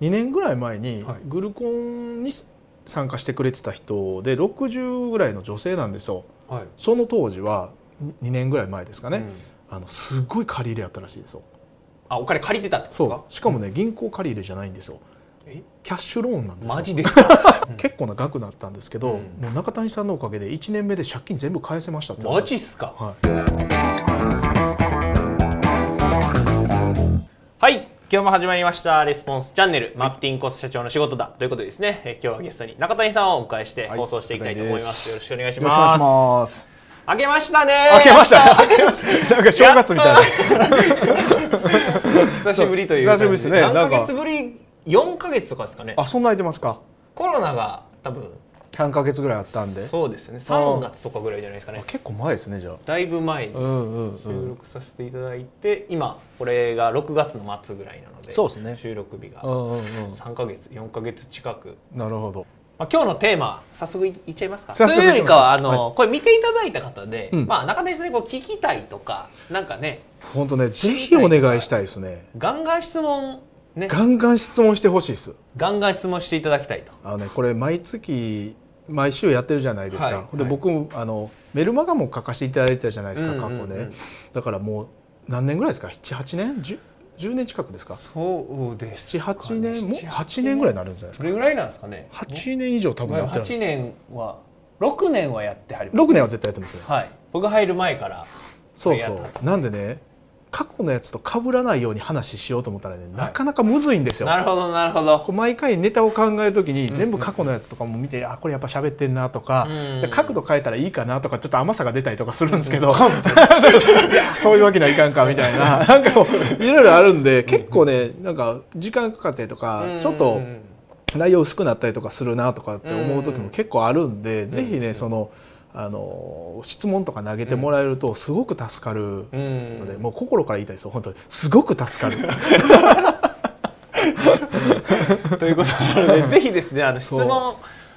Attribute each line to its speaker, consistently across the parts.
Speaker 1: 2年ぐらい前に
Speaker 2: はい。
Speaker 1: グルコンに参加してくれてた人で60ぐらいの女性なんですよ。
Speaker 2: はい。
Speaker 1: その当時は2年ぐらい前ですかね、
Speaker 2: うん。
Speaker 1: あのすごい借り入れやったらしいですよ。
Speaker 2: あお金借りてたってこと
Speaker 1: そう
Speaker 2: ですか？
Speaker 1: しかもね銀行借り入れじゃないんですよ。
Speaker 2: え？
Speaker 1: キャッシュローンなんですよ。
Speaker 2: マジですか？
Speaker 1: 結構な額だったんですけど、
Speaker 2: うん。
Speaker 1: もう中谷さんのおかげで1年目で借金全部返せましたって
Speaker 2: マジっすか？
Speaker 1: はい
Speaker 2: 今日も始まりましたレスポンスチャンネルマーケティングコスト社長の仕事だということでですね。え今日はゲストに中谷さんをお迎えして
Speaker 1: はい
Speaker 2: 放送していきたいと思います、よろしくお願いし
Speaker 1: よろしくお願いし
Speaker 2: ます。
Speaker 1: ます
Speaker 2: 明けましたね。
Speaker 1: 明けました。明けました なんか正月みたいな。
Speaker 2: 久しぶりという
Speaker 1: 久しぶりですね。
Speaker 2: 何ヶ月ぶり？4ヶ月とかですかね。
Speaker 1: あそんな空いてますか。
Speaker 2: コロナが多分
Speaker 1: 3か月ぐらいあったんで。
Speaker 2: そうですね。3月とかぐらいじゃないですかね。
Speaker 1: あ結構前ですねじゃあ。
Speaker 2: だいぶ前に収
Speaker 1: ん
Speaker 2: 録させていただいて今これが6月の末ぐらいなので
Speaker 1: そうですね。
Speaker 2: 収録日が。
Speaker 1: うんうんうん。
Speaker 2: 3ヶ月4ヶ月近く。
Speaker 1: なるほど。
Speaker 2: まあ、今日のテーマ早速いいっちゃいますか。というよりかはあの、
Speaker 1: は
Speaker 2: これ見ていただいた方で、
Speaker 1: うん。
Speaker 2: まあ、中谷さんにこう聞きたいとかなんかね
Speaker 1: 本当ねぜひお願いしたいですね。
Speaker 2: ガンガン質問ね。
Speaker 1: ガンガン質問してほしいです。
Speaker 2: ガンガン質問していただきたいと。
Speaker 1: あのねこれ毎月毎週やってるじゃないですか、
Speaker 2: はいはい。
Speaker 1: で僕もあのメルマガも書かせていただいてたじゃないですか、過去ね。だからもう何年ぐらいですか？78年？10, 10年近くですか？
Speaker 2: そうです
Speaker 1: 78年も？8年。ぐらいになるんじゃないですか？
Speaker 2: どれぐらいなんですかね
Speaker 1: ？8年以上多分やってる。
Speaker 2: 8年は6年はやってはります。
Speaker 1: 6年は絶対やってますよ。
Speaker 2: はい。僕入る前から。
Speaker 1: そうそう。なんでね過去のやつと被らないように話しようと思ったらね、なかなかむずいんですよ。
Speaker 2: なるほどなるほど。
Speaker 1: こう毎回ネタを考えるときに全部過去のやつとかも見て、あこれやっぱ喋ってんなとか、
Speaker 2: うん。
Speaker 1: じゃあ角度変えたらいいかなとかちょっと甘さが出たりとかするんですけど、そういうわけにはいかんかみたいな。なんかこういろいろあるんで結構ねなんか時間かかってとかちょっと内容薄くなったりとかするなとかって思う時も結構あるんで、ぜひねそのあの質問とか投げてもらえるとすごく助かる
Speaker 2: うん。
Speaker 1: ので、もう心から言いたいですよ本当に。すごく助かる。
Speaker 2: ということなのでぜひですねあの質問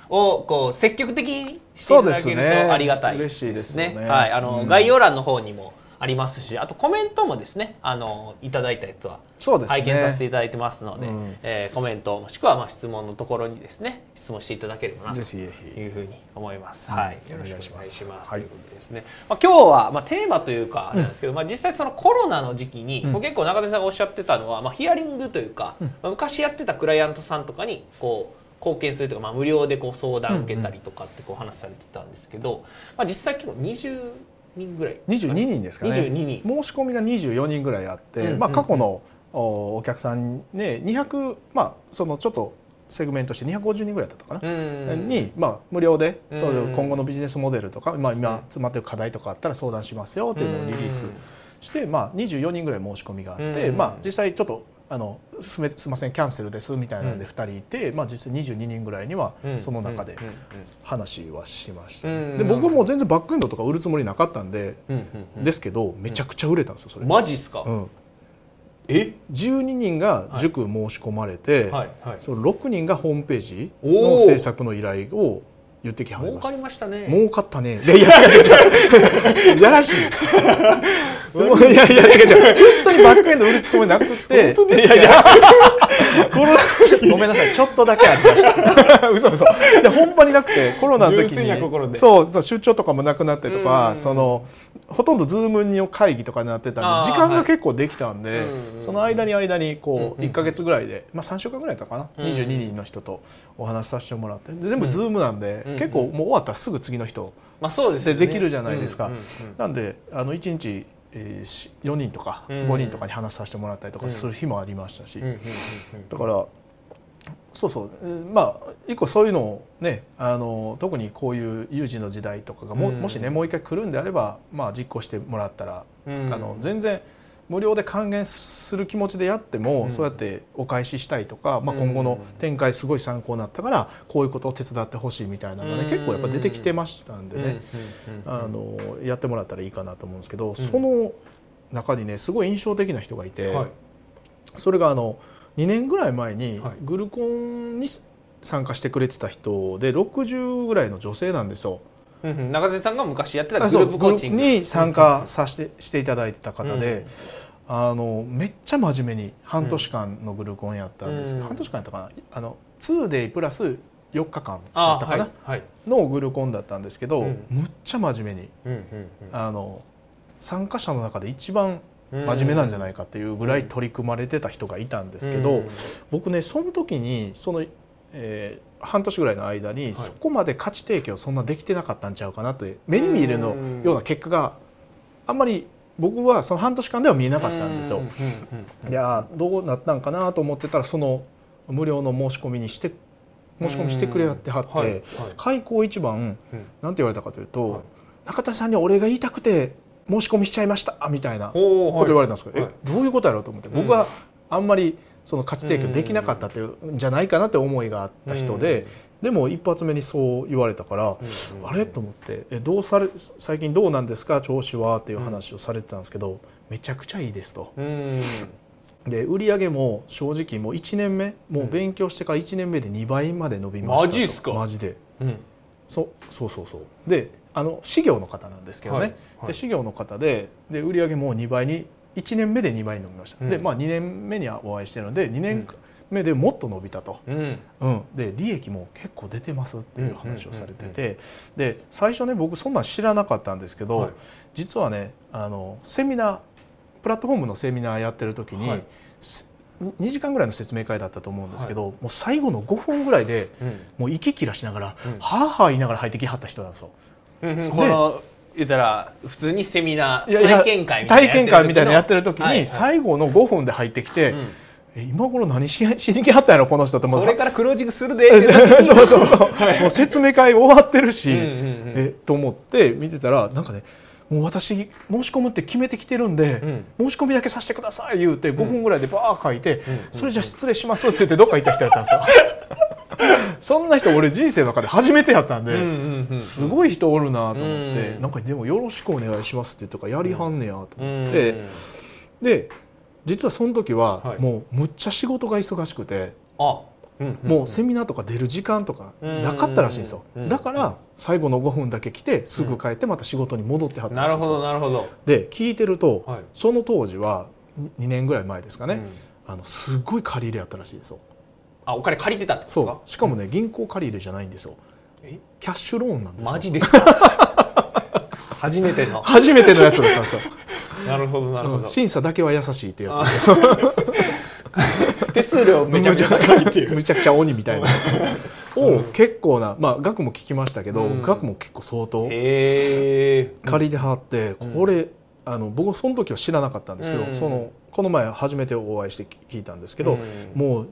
Speaker 2: をこう積極的にしていただける
Speaker 1: ですね。
Speaker 2: とありがたい
Speaker 1: 嬉しいですよね。
Speaker 2: はい、あの、
Speaker 1: うん。
Speaker 2: 概要欄の方にもありますしあとコメントもですねあのいただいたやつは拝見させていただいてますので
Speaker 1: うん。
Speaker 2: えーコメントもしくはまあ質問のところにですね質問していただければなというふうに思います。
Speaker 1: うん。
Speaker 2: はい、
Speaker 1: お
Speaker 2: よろしくお願い
Speaker 1: します。
Speaker 2: ということでですね。まあ今日はまあテーマというかあれなんですけど、まあ実際そのコロナの時期に、
Speaker 1: うん。
Speaker 2: 結構中田さんがおっしゃってたのはまあヒアリングというか、まあ昔やってたクライアントさんとかにこう貢献するとか、まあ無料でこう相談受けたりとかってこう話されてたんですけど、まあ実際結構20人ぐらい。
Speaker 1: 22人ですかね。
Speaker 2: 22人。
Speaker 1: 申し込みが24人ぐらいあって、まあ、過去のおお客さんね200まあそのちょっとセグメントして250人ぐらいだったかな、
Speaker 2: うん。
Speaker 1: に、まあ、無料で
Speaker 2: うん。
Speaker 1: そういう今後のビジネスモデルとか、まあ、今詰まってる課題とかあったら相談しますよっていうのをリリースして、まあ、24人ぐらい申し込みがあって、
Speaker 2: うん。
Speaker 1: まあ、実際ちょっとあのすめすみませんキャンセルですみたいなので2人いて、まあ、実際22人ぐらいには
Speaker 2: うん。
Speaker 1: その中で
Speaker 2: うんうん
Speaker 1: 話はしましたね、
Speaker 2: うん
Speaker 1: で僕も全然バックエンドとか売るつもりなかったんで、
Speaker 2: うんうんうん
Speaker 1: ですけどめちゃくちゃ売れたんですよそれ、
Speaker 2: マジっすか、
Speaker 1: うん、
Speaker 2: え
Speaker 1: ？12人が塾申し込まれて、
Speaker 2: はい。はい
Speaker 1: その6人がホームページの制作の依頼を言ってきはり
Speaker 2: 儲か
Speaker 1: ました。
Speaker 2: りましたね。
Speaker 1: 儲かったね。やらしい。いやいや違う違う。本当にバックエンド売るつもりなくって。
Speaker 2: 本当ですか？
Speaker 1: いやいや。コロナごめんなさい。ちょっとだけありました。嘘嘘。いや本場になくてコロナの時に。
Speaker 2: で。
Speaker 1: そうそう出張とかもなくなってと
Speaker 2: うん。
Speaker 1: かそのほとんど Zoom の会議とかになってたんで時間が結構できたんで
Speaker 2: はいうん
Speaker 1: その間に間にこう
Speaker 2: うん
Speaker 1: 1か月ぐらいでまあ3週間ぐらいだったかな？
Speaker 2: うん
Speaker 1: 22人の人とお話しさせてもらって。全部 Zoom なんで
Speaker 2: うん
Speaker 1: 結構もう終わったらすぐ次の人
Speaker 2: まあそうですよね。
Speaker 1: でできるじゃないですか。なんであの1日、4人とか
Speaker 2: うん。
Speaker 1: 5人とかに話させてもらったりとかする日もありましたし、だからそうそう。えーまあ一個そういうのをねあの特にこういう有事の時代とかがも,、
Speaker 2: うん。
Speaker 1: もしねもう一回来るんであれば、まあ、実行してもらったら、
Speaker 2: うん。
Speaker 1: あの全然無料で還元する気持ちでやっても、
Speaker 2: うん。
Speaker 1: そうやってお返ししたいとか、まあ、
Speaker 2: うん。
Speaker 1: 今後の展開すごい参考になったからこういうことを手伝ってほしいみたいなのがね、
Speaker 2: うん。
Speaker 1: 結構やっぱ出てきてましたんでね、あのやってもらったらいいかなと思うんですけど、その中にねすごい印象的な人がいて、
Speaker 2: はい。
Speaker 1: それがあの2年ぐらい前に
Speaker 2: はい。
Speaker 1: グルコンに参加してくれてた人で60ぐらいの女性なんですよ。
Speaker 2: うんうん。中谷さんが昔やってたグループコーチング。
Speaker 1: に参加させてしていただいてた方で、あのめっちゃ真面目に半年間のグルコンやったんですけど、
Speaker 2: うん
Speaker 1: 半年間やったかな？あの 2day プラス4日間だったかな、
Speaker 2: はいはい。
Speaker 1: のグルコンだったんですけど、
Speaker 2: うん。
Speaker 1: むっちゃ真面目に
Speaker 2: うんうん
Speaker 1: あの参加者の中で一番
Speaker 2: うん
Speaker 1: 真面目なんじゃないかっていうぐらい取り組まれてた人がいたんですけど、
Speaker 2: うん。
Speaker 1: 僕ねその時にその、えー半年ぐらいの間に、
Speaker 2: はい。
Speaker 1: そこまで価値提供そんなできてなかったんちゃうかなって目に見えるの
Speaker 2: うん
Speaker 1: ような結果があんまり僕はその半年間では見えなかったんですよ。いやーどうなったんかなと思ってたらその無料の申し込みにして申し込みしてくれやってはって、
Speaker 2: はいはい。
Speaker 1: 開口一番
Speaker 2: うん。
Speaker 1: なんて言われたかというと、
Speaker 2: はい。
Speaker 1: 中田さんにお礼が言いたくて申し込みしちゃいましたみたいなこと言われたんですけど、
Speaker 2: はい。
Speaker 1: えどういうことやろうと思って僕はあんまりその価値提供できなかったっていうんじゃないかなって思いがあった人で、でも一発目にそう言われたから、
Speaker 2: うん。
Speaker 1: あれ？と思ってえどうされ最近どうなんですか？調子はっていう話をされてたんですけど、めちゃくちゃいいですと。
Speaker 2: うん。
Speaker 1: で売り上げも正直もう1年目もう勉強してから1年目で2倍まで伸びましたと。
Speaker 2: マジっすか？
Speaker 1: マジで。
Speaker 2: うん。
Speaker 1: そそうそうそう。であの事業の方なんですけどね、
Speaker 2: はいはい。
Speaker 1: で事業の方でで売り上げも2倍に1年目で2倍に伸びました、
Speaker 2: うん。
Speaker 1: でまあ2年目にはお会いしてるので2年目でもっと伸びたと、
Speaker 2: うん。
Speaker 1: うん、で利益も結構出てますっていう話をされてて、で最初ね僕そんなん知らなかったんですけど、
Speaker 2: はい。
Speaker 1: 実はねあのセミナープラットフォームのセミナーやってる時に、
Speaker 2: はい。
Speaker 1: す2時間ぐらいの説明会だったと思うんですけど、もう最後の5分ぐらいで
Speaker 2: うん。
Speaker 1: もう息切らしながら、
Speaker 2: うん。
Speaker 1: はあはあ言いながら入ってきはった人なんですよ。
Speaker 2: うん言ったら普通にセミナー体験会みたいな
Speaker 1: 体験会みたいなのやってる時に
Speaker 2: はいはい。
Speaker 1: 最後の5分で入ってきて、
Speaker 2: うん。
Speaker 1: え今頃何し しに来はったんやろこの人って。
Speaker 2: これからクロージングするで
Speaker 1: そうそうそう、もう説明会終わってるし、
Speaker 2: うんうんうん
Speaker 1: えと思って見てたらなんかねもう私申し込むって決めてきてるんで、申し込みだけさせてください言うて5分ぐらいでバー書いて、それじゃ失礼しますって言ってどっか行った人やったんですよそんな人俺人生の中で初めてやったんで、
Speaker 2: うんうんうん
Speaker 1: すごい人おるなと思って、
Speaker 2: うん。
Speaker 1: なんかでもよろしくお願いしますって言うとかやりはんねやと
Speaker 2: うん
Speaker 1: 思って、で実はその時は
Speaker 2: はい。
Speaker 1: もうむっちゃ仕事が忙しくて、
Speaker 2: あうん
Speaker 1: もうセミナーとか出る時間とかなかったらしいんですよ、
Speaker 2: うん
Speaker 1: だから最後の5分だけ来てすぐ帰ってまた仕事に戻ってはった
Speaker 2: なるほ
Speaker 1: らしいんですよ。
Speaker 2: どなるほど。
Speaker 1: で聞いてると、
Speaker 2: はい。
Speaker 1: その当時は2年ぐらい前ですかね、
Speaker 2: うん。
Speaker 1: あのすごい借り入れやったらしいですよ
Speaker 2: あお金借りてたってことです
Speaker 1: そ
Speaker 2: か
Speaker 1: う。しかもね銀行借り入れじゃないんですよ。
Speaker 2: え？
Speaker 1: キャッシュローンなんですよ。
Speaker 2: マジですか？初めての。
Speaker 1: 初めてのやつだったんですよ。
Speaker 2: なるほどなるほど。
Speaker 1: うん。審査だけは優しいってやつ。
Speaker 2: 手数料めちゃめちゃ高いっていう。
Speaker 1: むちゃくちゃ鬼みたいなやつ。を結構なまあ額も聞きましたけど、
Speaker 2: うん。
Speaker 1: 額も結構相当借りではってこれ、あの僕その時は知らなかったんですけど、
Speaker 2: うん。
Speaker 1: そのこの前初めてお会いして聞いたんですけど、
Speaker 2: うん。
Speaker 1: もう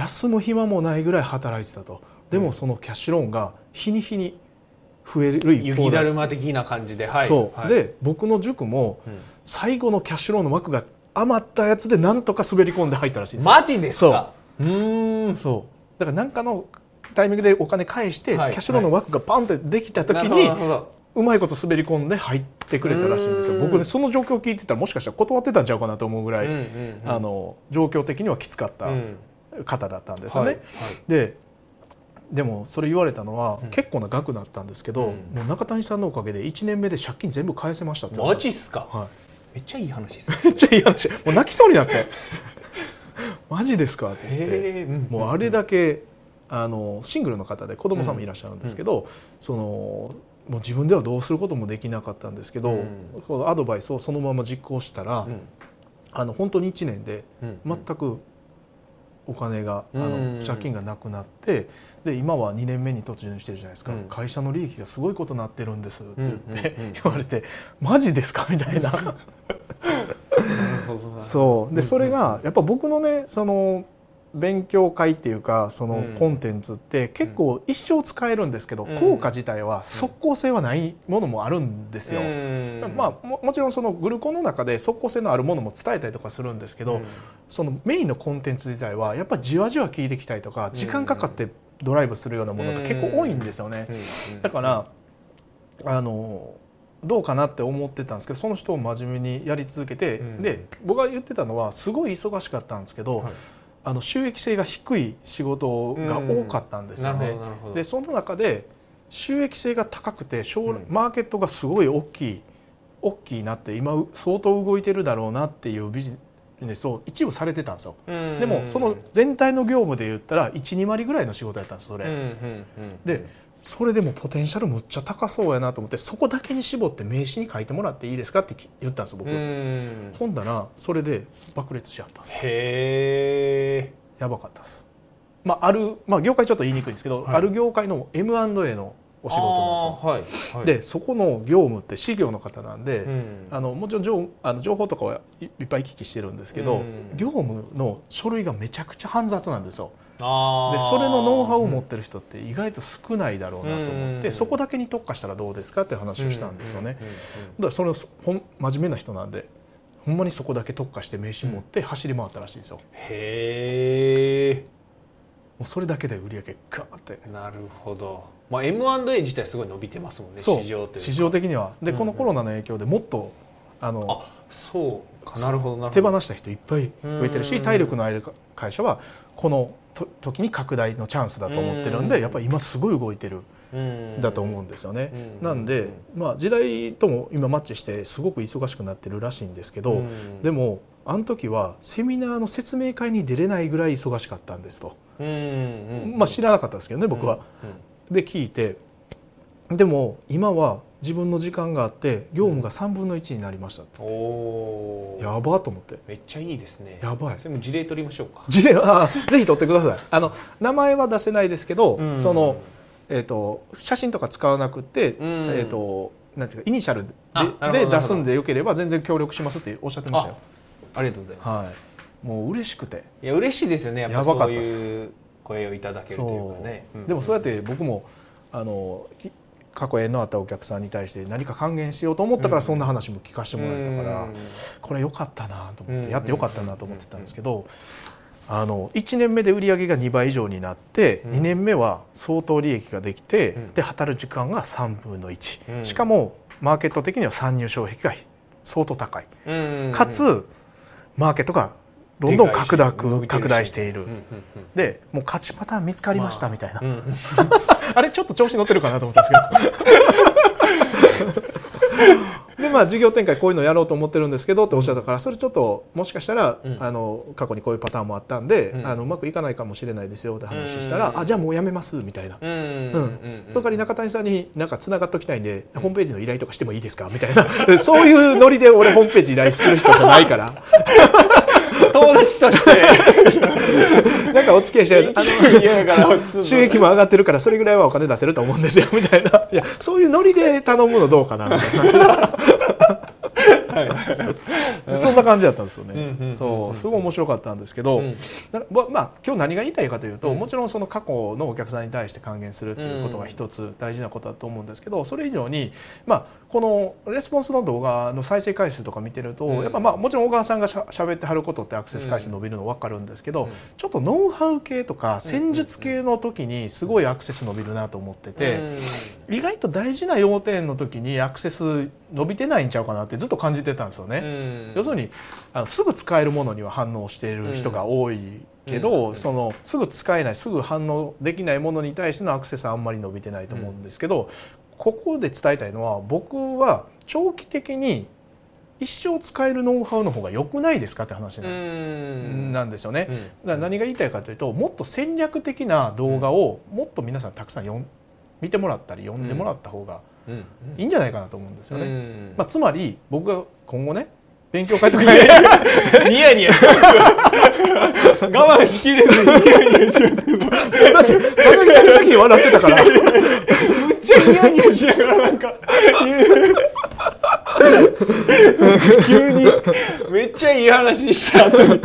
Speaker 1: 休む暇もないぐらい働いてたと。でもそのキャッシュローンが日に日に増える一方だ。
Speaker 2: 雪だるま的な感じではい。
Speaker 1: そう、
Speaker 2: はい。
Speaker 1: で僕の塾も
Speaker 2: うん。
Speaker 1: 最後のキャッシュローンの枠が余ったやつでなんとか滑り込んで入ったらしいんですよ。
Speaker 2: マジですか？う。ーん。
Speaker 1: そう。だから何かのタイミングでお金返して、
Speaker 2: はい。
Speaker 1: キャッシュローンの枠がパンってできた時に、うまいこと滑り込んで入ってくれたらしいんですよ。
Speaker 2: うん。
Speaker 1: 僕ねその状況を聞いてたらもしかしたら断ってたんちゃうかなと思うぐらい、
Speaker 2: うんうんうん。
Speaker 1: あの状況的にはきつかった。
Speaker 2: うん
Speaker 1: 方だったんですよね。
Speaker 2: はい
Speaker 1: ででもそれ言われたのは、
Speaker 2: うん。
Speaker 1: 結構な額だったんですけど、
Speaker 2: うん。
Speaker 1: もう中谷さんのおかげで1年目で借金全部返せましたって
Speaker 2: マジっすか？
Speaker 1: は
Speaker 2: めっちゃいい話ですね。
Speaker 1: い、めっちゃいい話。もう泣きそうになって「マジですか?」って言って。
Speaker 2: うん
Speaker 1: もうあれだけあのシングルの方で子供さんもいらっしゃるんですけど、そのもう自分ではどうすることもできなかったんですけど、
Speaker 2: うん。
Speaker 1: このアドバイスをそのまま実行したら、
Speaker 2: うん。
Speaker 1: あの本当に1年で
Speaker 2: うん。
Speaker 1: 全くお金が、
Speaker 2: うん。
Speaker 1: あの借金がなくなってで今は2年目に突入してるじゃないですか、
Speaker 2: うん。
Speaker 1: 会社の利益がすごいことになってるんですって言って、言われてマジですか？みたいな。そう。でそれがやっぱ僕のねその勉強会っていうかその
Speaker 2: うん。
Speaker 1: コンテンツって結構一生使えるんですけど、
Speaker 2: うん。
Speaker 1: 効果自体は即効性はないものもあるんですよ。
Speaker 2: うん。
Speaker 1: まあ、ももちろんそのグルコンの中で即効性のあるものも伝えたりとかするんですけど、
Speaker 2: うん。
Speaker 1: そのメインのコンテンツ自体はやっぱじわじわ聞いてきたりとか時間かかってドライブするようなものが結構多いんですよね。
Speaker 2: うん。
Speaker 1: だからあのどうかなって思ってたんですけどその人を真面目にやり続けて、
Speaker 2: うん。
Speaker 1: で僕が言ってたのはすごい忙しかったんですけど、
Speaker 2: はい
Speaker 1: あの収益性が低い仕事が多かったんですよ。ねでその中で収益性が高くて将来
Speaker 2: うん。
Speaker 1: マーケットがすごい大きい大きいなって今相当動いてるだろうなっていうビジネスを一部されてたんですよ。でもその全体の業務で言ったら12割ぐらいの仕事やったんですそれ。でそれでもポテンシャルむっちゃ高そうやなと思ってそこだけに絞って名刺に書いてもらっていいですかって言ったんですよ僕。ほんだらそれで爆裂しちゃったんです
Speaker 2: へえ。
Speaker 1: やばかったです。まああるまあ業界ちょっと言いにくいんですけど、
Speaker 2: はい
Speaker 1: ある業界の M&A のお仕事なんですよ。
Speaker 2: はい。はい、
Speaker 1: でそこの業務って事業の方なんで、
Speaker 2: うん、
Speaker 1: あのもちろん情あの情報とかはいいっぱい聞きしてるんですけど、
Speaker 2: うん
Speaker 1: 業務の書類がめちゃくちゃ煩雑なんですよ。でそれのノウハウを持ってる人って意外と少ないだろうなと思って、
Speaker 2: うん
Speaker 1: そこだけに特化したらどうですかって話をしたんですよね。だからそれをほん真面目な人なんでほんまにそこだけ特化して名刺持って走り回ったらしいんですよ。
Speaker 2: へ
Speaker 1: もうそれだけで売り上げガーって
Speaker 2: え。なるほど。まあ M&A 自体すごい伸びてますもんね。市場
Speaker 1: 市場的にはで
Speaker 2: うん
Speaker 1: このコロナの影響でもっとあの
Speaker 2: あ、そうか。なるほど
Speaker 1: 手
Speaker 2: ど。
Speaker 1: 放した人いっぱい増えてる
Speaker 2: うん
Speaker 1: し体力のある会社はこのと時に拡大のチャンスだと思ってるん
Speaker 2: うん
Speaker 1: でやっぱり今すごい動いてる
Speaker 2: うん
Speaker 1: だと思うんですよね。
Speaker 2: うん
Speaker 1: なんで、まあ、時代とも今マッチしてすごく忙しくなってるらしいんですけど、
Speaker 2: うん
Speaker 1: でもあの時はセミナーの説明会に出れないぐらい忙しかったんですと、
Speaker 2: うんうん
Speaker 1: まあ、知らなかったですけどね僕は。で聞いて。でも今は自分の時間があって業務が3分の1になりましたって。やばと思って。
Speaker 2: めっちゃいいですね。
Speaker 1: やばい。
Speaker 2: それも事例取りましょうか。
Speaker 1: 事例はぜひ撮ってください。あの名前は出せないですけど、
Speaker 2: うん。
Speaker 1: その、えー、と写真とか使わなくて、
Speaker 2: ん。
Speaker 1: えー、となんていうかイニシャルでで出すんでよければ全然協力しますっておっしゃってましたよ。
Speaker 2: ありがとうございます。
Speaker 1: はい、もう嬉しくて。
Speaker 2: いや嬉しいですよね。やっぱ
Speaker 1: やばか
Speaker 2: そういう声をいただけるというかね。
Speaker 1: でもそうやって僕もあのき過去縁のあったお客さんに対して何か還元しようと思ったからそんな話も聞かせてもらえたから、
Speaker 2: うん。
Speaker 1: これ良かったなと思っ
Speaker 2: うん。
Speaker 1: てやって良かったなと思ってたんですけどあの1年目で売り上げが2倍以上になって
Speaker 2: うん。
Speaker 1: 2年目は相当利益ができて
Speaker 2: うん。
Speaker 1: で働く時間が3分の1
Speaker 2: うん。
Speaker 1: しかもマーケット的には参入障壁が相当高い。
Speaker 2: うん。
Speaker 1: かつマーケットがどんどん拡大拡大している。
Speaker 2: うんうんうん。
Speaker 1: でもう勝ちパターン見つかりましたみたいな。
Speaker 2: うんうん。
Speaker 1: あれちょっと調子乗ってるかなと思ったんですけど。で まあ事業展開こういうのやろうと思ってるんですけどっておっしゃったからそれちょっともしかしたら、
Speaker 2: うん。
Speaker 1: あの過去にこういうパターンもあったんで、
Speaker 2: うん。
Speaker 1: あのうまくいかないかもしれないですよって話したら、
Speaker 2: うん。
Speaker 1: あじゃあもうやめますみたいな。
Speaker 2: うん
Speaker 1: うんそれから中谷さんになんかつながっときたいんで、ホームページの依頼とかしてもいいですかみたいな。そういうノリで俺ホームページ依頼する人じゃないから。
Speaker 2: 友達として
Speaker 1: お付き合いしてあの
Speaker 2: 嫌やから。
Speaker 1: 収益も上がってるからそれぐらいはお金出せると思うんですよみたいな。いやそういうノリで頼むのどうかなみたいな。そんな感じだったんですよね。そうすごい面白かったんですけど、
Speaker 2: うん。
Speaker 1: なままあ今日何が言いたいかというと、
Speaker 2: うん。
Speaker 1: もちろんその過去のお客さんに対して還元するっていうことが一つ大事なことだと思うんですけどそれ以上に、まあ、このレスポンスの動画の再生回数とか見てると、
Speaker 2: うん。
Speaker 1: やっぱまあもちろん小川さんがしゃ喋ってはることってアクセス回数伸びるの分かるんですけど、
Speaker 2: うん。
Speaker 1: ちょっとノウハウ系とか戦術系の時にすごいアクセス伸びるなと思ってて。意外と大事な要点の時にアクセス伸びてないんちゃうかなってずっと感じてたんですよね。
Speaker 2: うん
Speaker 1: 要するにあのすぐ使えるものには反応している人が多いけど、
Speaker 2: うん
Speaker 1: そのすぐ使えないすぐ反応できないものに対してのアクセスはあんまり伸びてないと思うんですけど、ここで伝えたいのは僕は長期的に一生使えるノウハウの方が良くないですかって話
Speaker 2: う
Speaker 1: なんですよね。
Speaker 2: うん
Speaker 1: だから何が言いたいかというともっと戦略的な動画をもっと皆さんたくさん読ん見てもらったり読んでもらった方が
Speaker 2: うん
Speaker 1: いいんじゃないかなと思うんですよね。
Speaker 2: うん。
Speaker 1: まあ、つまり僕が今後ね勉強会とか
Speaker 2: ニヤニヤしち我慢しきれずにニヤニヤしちゃう
Speaker 1: だって高木さんがさっき笑ってたから。
Speaker 2: めっちゃニヤニヤしながらなんか急にめっちゃいい話した後に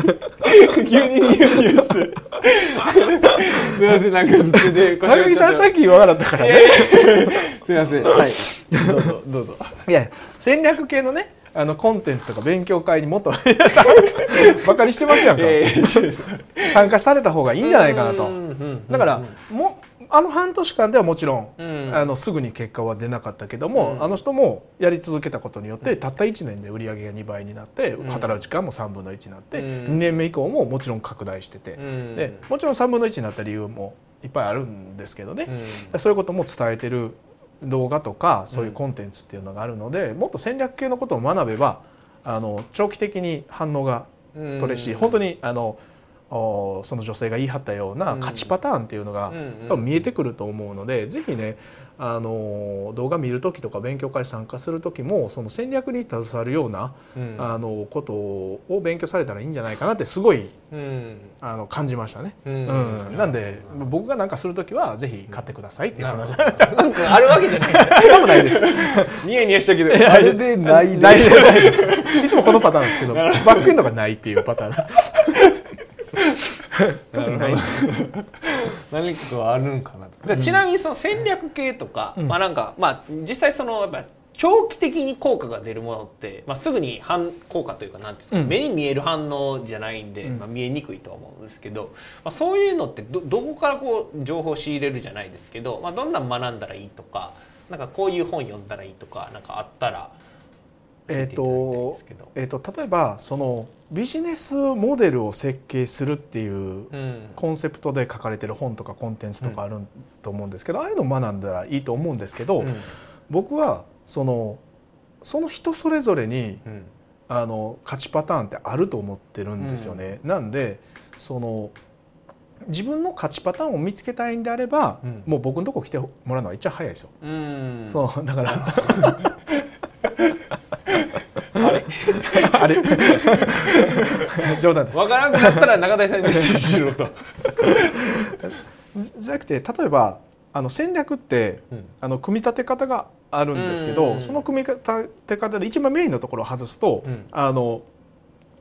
Speaker 2: 急にニヤニヤして すいませんなんかずっとで
Speaker 1: 高木さんさっき笑ったからね。
Speaker 2: すいませんはい
Speaker 1: どうぞどうぞ。いや戦略系のねあのコンテンツとか勉強会にもっと皆さんバカにしてますやんか。
Speaker 2: えー
Speaker 1: 参加された方がいいんじゃないかなと。
Speaker 2: と
Speaker 1: だからもあの半年間ではもちろん、
Speaker 2: うん。
Speaker 1: あのすぐに結果は出なかったけども、
Speaker 2: うん。
Speaker 1: あの人もやり続けたことによって、たった1年で売り上げが2倍になって、
Speaker 2: ん。
Speaker 1: 働く時間も3分の1になって、
Speaker 2: うん。
Speaker 1: 2年目以降ももちろん拡大してて、
Speaker 2: うん。
Speaker 1: でもちろん3分の1になった理由もいっぱいあるんですけどね、
Speaker 2: うん。
Speaker 1: そういうことも伝えてる動画とかそういうコンテンツっていうのがあるので、もっと戦略系のことを学べばあの長期的に反応が取れるし、本当にあのその女性が言い張ったような勝ちパターンっていうのが見えてくると思うので、ぜひねあの動画見る時とか勉強会参加する時もその戦略に携わるような、うん、あのことを勉強されたらいいんじゃないかなってすごい、うん、あの感じましたね。うん、うん、なんで僕が何かする時はぜひ買ってくださいっていう話。
Speaker 2: なんかあるわけじゃない。
Speaker 1: でもないです。
Speaker 2: ニヤニヤしたけど
Speaker 1: あれでないです。いつもこのパターンですけど。バックエンドがないっていうパターン。特にない
Speaker 2: 何かあるんかなと、ちなみにその戦略系とか、うん、まあなんかまあ実際そのやっぱ長期的に効果が出るものって、まあ、すぐに反効果というかなんですか、うん、目に見える反応じゃないんで、まあ、見えにくいとは思うんですけど、まあ、そういうのってどどこからこう情報を仕入れるじゃないですけど、まあ、どんなん学んだらいいとかなんかこういう本読んだらいいとかなんかあったら
Speaker 1: えーとえーと、例えばそのビジネスモデルを設計するっていうコンセプトで書かれてる本とかコンテンツとかあると思うんですけど、うん、ああいうのを学んだらいいと思うんですけど、うん、僕はそのその人それぞれに、うん、あの勝ちパターンってあると思ってるんですよね。なんでその自分の勝ちパターンを見つけたいんであれば、もう僕のとこ来てもらうのが一番早いですよ。そうだから
Speaker 2: あれ？冗談です。分からなくなったら中谷さんにメッセージしろと。
Speaker 1: じ ゃなくて例えばあの戦略って、うん、あの組み立て方があるんですけど、その組み立て方で一番メインのところを外すと、うん、あの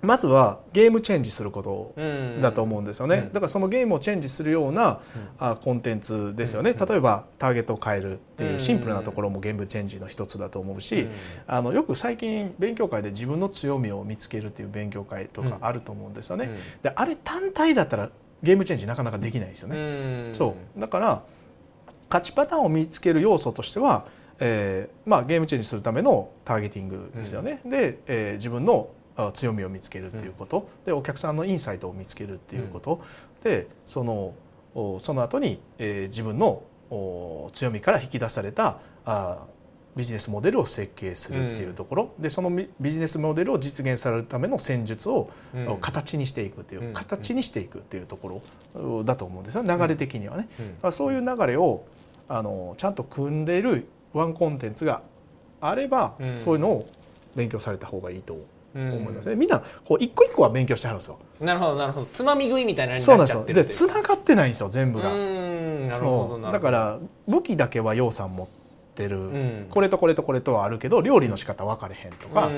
Speaker 1: まずはゲームチェンジすることだと思うんですよね、だからそのゲームをチェンジするような、あコンテンツですよね、例えばターゲットを変えるっていうシンプルなところもゲームチェンジの一つだと思うし、あのよく最近勉強会で自分の強みを見つけるっていう勉強会とかあると思うんですよね。であれ単体だったらゲームチェンジなかなかできないですよね。そう。だから勝ちパターンを見つける要素としては、えーまあ、ゲームチェンジするためのターゲティングですよね。で、えー、自分の強みを見つけるっていうこと、でお客さんのインサイトを見つけるっていうこと、でそのその後に、えー、自分の強みから引き出されたあビジネスモデルを設計するっていうところ、うん、でそのビジネスモデルを実現されるための戦術を形にしていくっていう、うん、形にしていくっていうところだと思うんですよ。流れ的にはね。うん、そういう流れをあのちゃんと組んでいるワンコンテンツがあれば、そういうのを勉強された方がいいと思いますね、みんなこう一個一個は勉強してはるんですよ。
Speaker 2: なるほどなるほど。つまみ食いみたいな
Speaker 1: そうなんですよ。でつながってないんですよ全部が。だから武器だけは楊さん持ってる、うん、これとこれとこれとはあるけど料理の仕方分かれへんとか、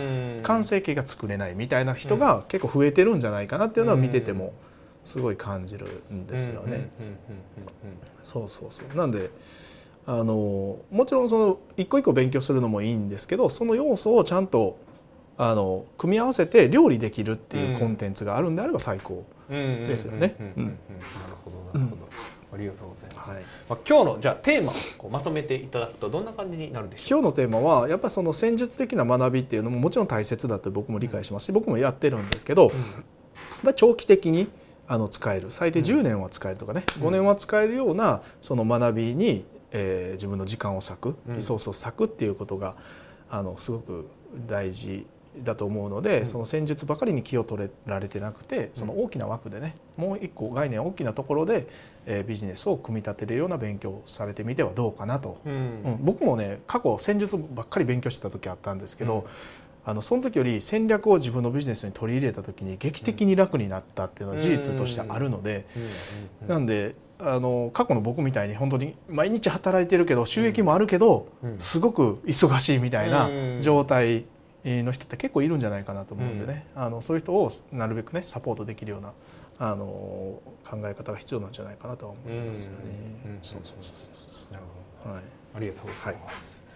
Speaker 1: 完成形が作れないみたいな人が結構増えてるんじゃないかなっていうのは見ててもすごい感じるんですよね。そうそうそう。なんであのもちろんその一個一個勉強するのもいいんですけどその要素をちゃんとあの組み合わせて料理できるっていうコンテンツがあるんであれば最高ですよね。なる
Speaker 2: ほどなるほど。ありがとうございます。はい、まあ、今日のじゃあテーマをこうまとめていただくとどんな感じになるでし
Speaker 1: ょう今日のテーマはやっぱりその戦術的な学びっていうのももちろん大切だと僕も理解しますし僕もやってるんですけど、うん、長期的にあの使える最低10年は使えるとかね、うん、5年は使えるようなその学びに、えー、自分の時間を割くリソースを割くっていうことがあのすごく大事だと思うので、その戦術ばかりに気を取られてなくてその大きな枠でねもう一個概念大きなところで、えー、ビジネスを組み立てるような勉強をされてみてはどうかなと、うん、うん、僕もね過去戦術ばっかり勉強してた時あったんですけど、うん、あのその時より戦略を自分のビジネスに取り入れた時に劇的に楽になったっていうのは事実としてあるので、なんであの過去の僕みたいに本当に毎日働いてるけど収益もあるけど、すごく忙しいみたいな状態の人って結構いるんじゃないかなと思うんでね、うん、あのそういう人をなるべくねサポートできるようなあの考え方が必要なんじゃないかなとは思いますよね。そうそうそうそう。なる
Speaker 2: ほど。はい。ありがとうございます。はい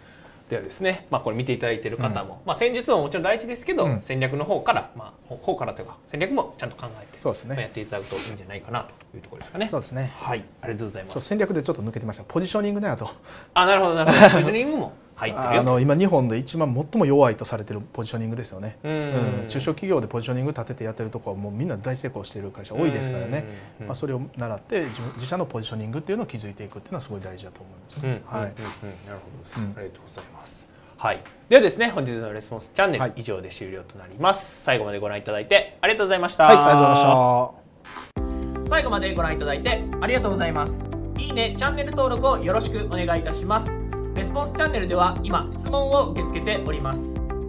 Speaker 2: ではですね、まあ、これ見ていただいている方も、うん、まあ、戦術ももちろん大事ですけど、うん、戦略の方から、まあ、方からというか戦略もちゃんと考えてそうです、ね、やっていただくといいんじゃないかなというところですかね。
Speaker 1: そうですね。
Speaker 2: はい。ありがとうございます。
Speaker 1: 戦略でちょっと抜けてました。ポジショニングだと。
Speaker 2: あなるほどなるほど。ポジショニングも入ってる。よ
Speaker 1: あの今日本で一番最も弱いとされてるポジショニングですよね、
Speaker 2: うん。
Speaker 1: うん。中小企業でポジショニング立ててやってるとこはもうみんな大成功している会社多いですからね、
Speaker 2: うん
Speaker 1: まあ、それを習って自自社のポジショニングっていうのを築いていくっていうのはすごい大事だと思います、
Speaker 2: うん。
Speaker 1: はい。
Speaker 2: うんうんうん。なるほど、
Speaker 1: うん。
Speaker 2: ありがとうございます。はい。ではですね、本日のレスポンスチャンネル、
Speaker 1: はい
Speaker 2: 以上で終了となります。最後までご覧いただいてありがとうございました。
Speaker 1: はい、ありがとうございました。
Speaker 2: 最後までご覧いただいてありがとうございます。いいねチャンネル登録をよろしくお願いいたします。レスポンスチャンネルでは今質問を受け付けております。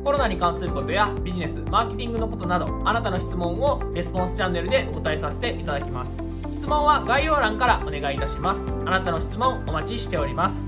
Speaker 2: コロナに関することやビジネスマーケティングのことなどあなたの質問をレスポンスチャンネルでお答えさせていただきます。質問は概要欄からお願いいたします。あなたの質問お待ちしております。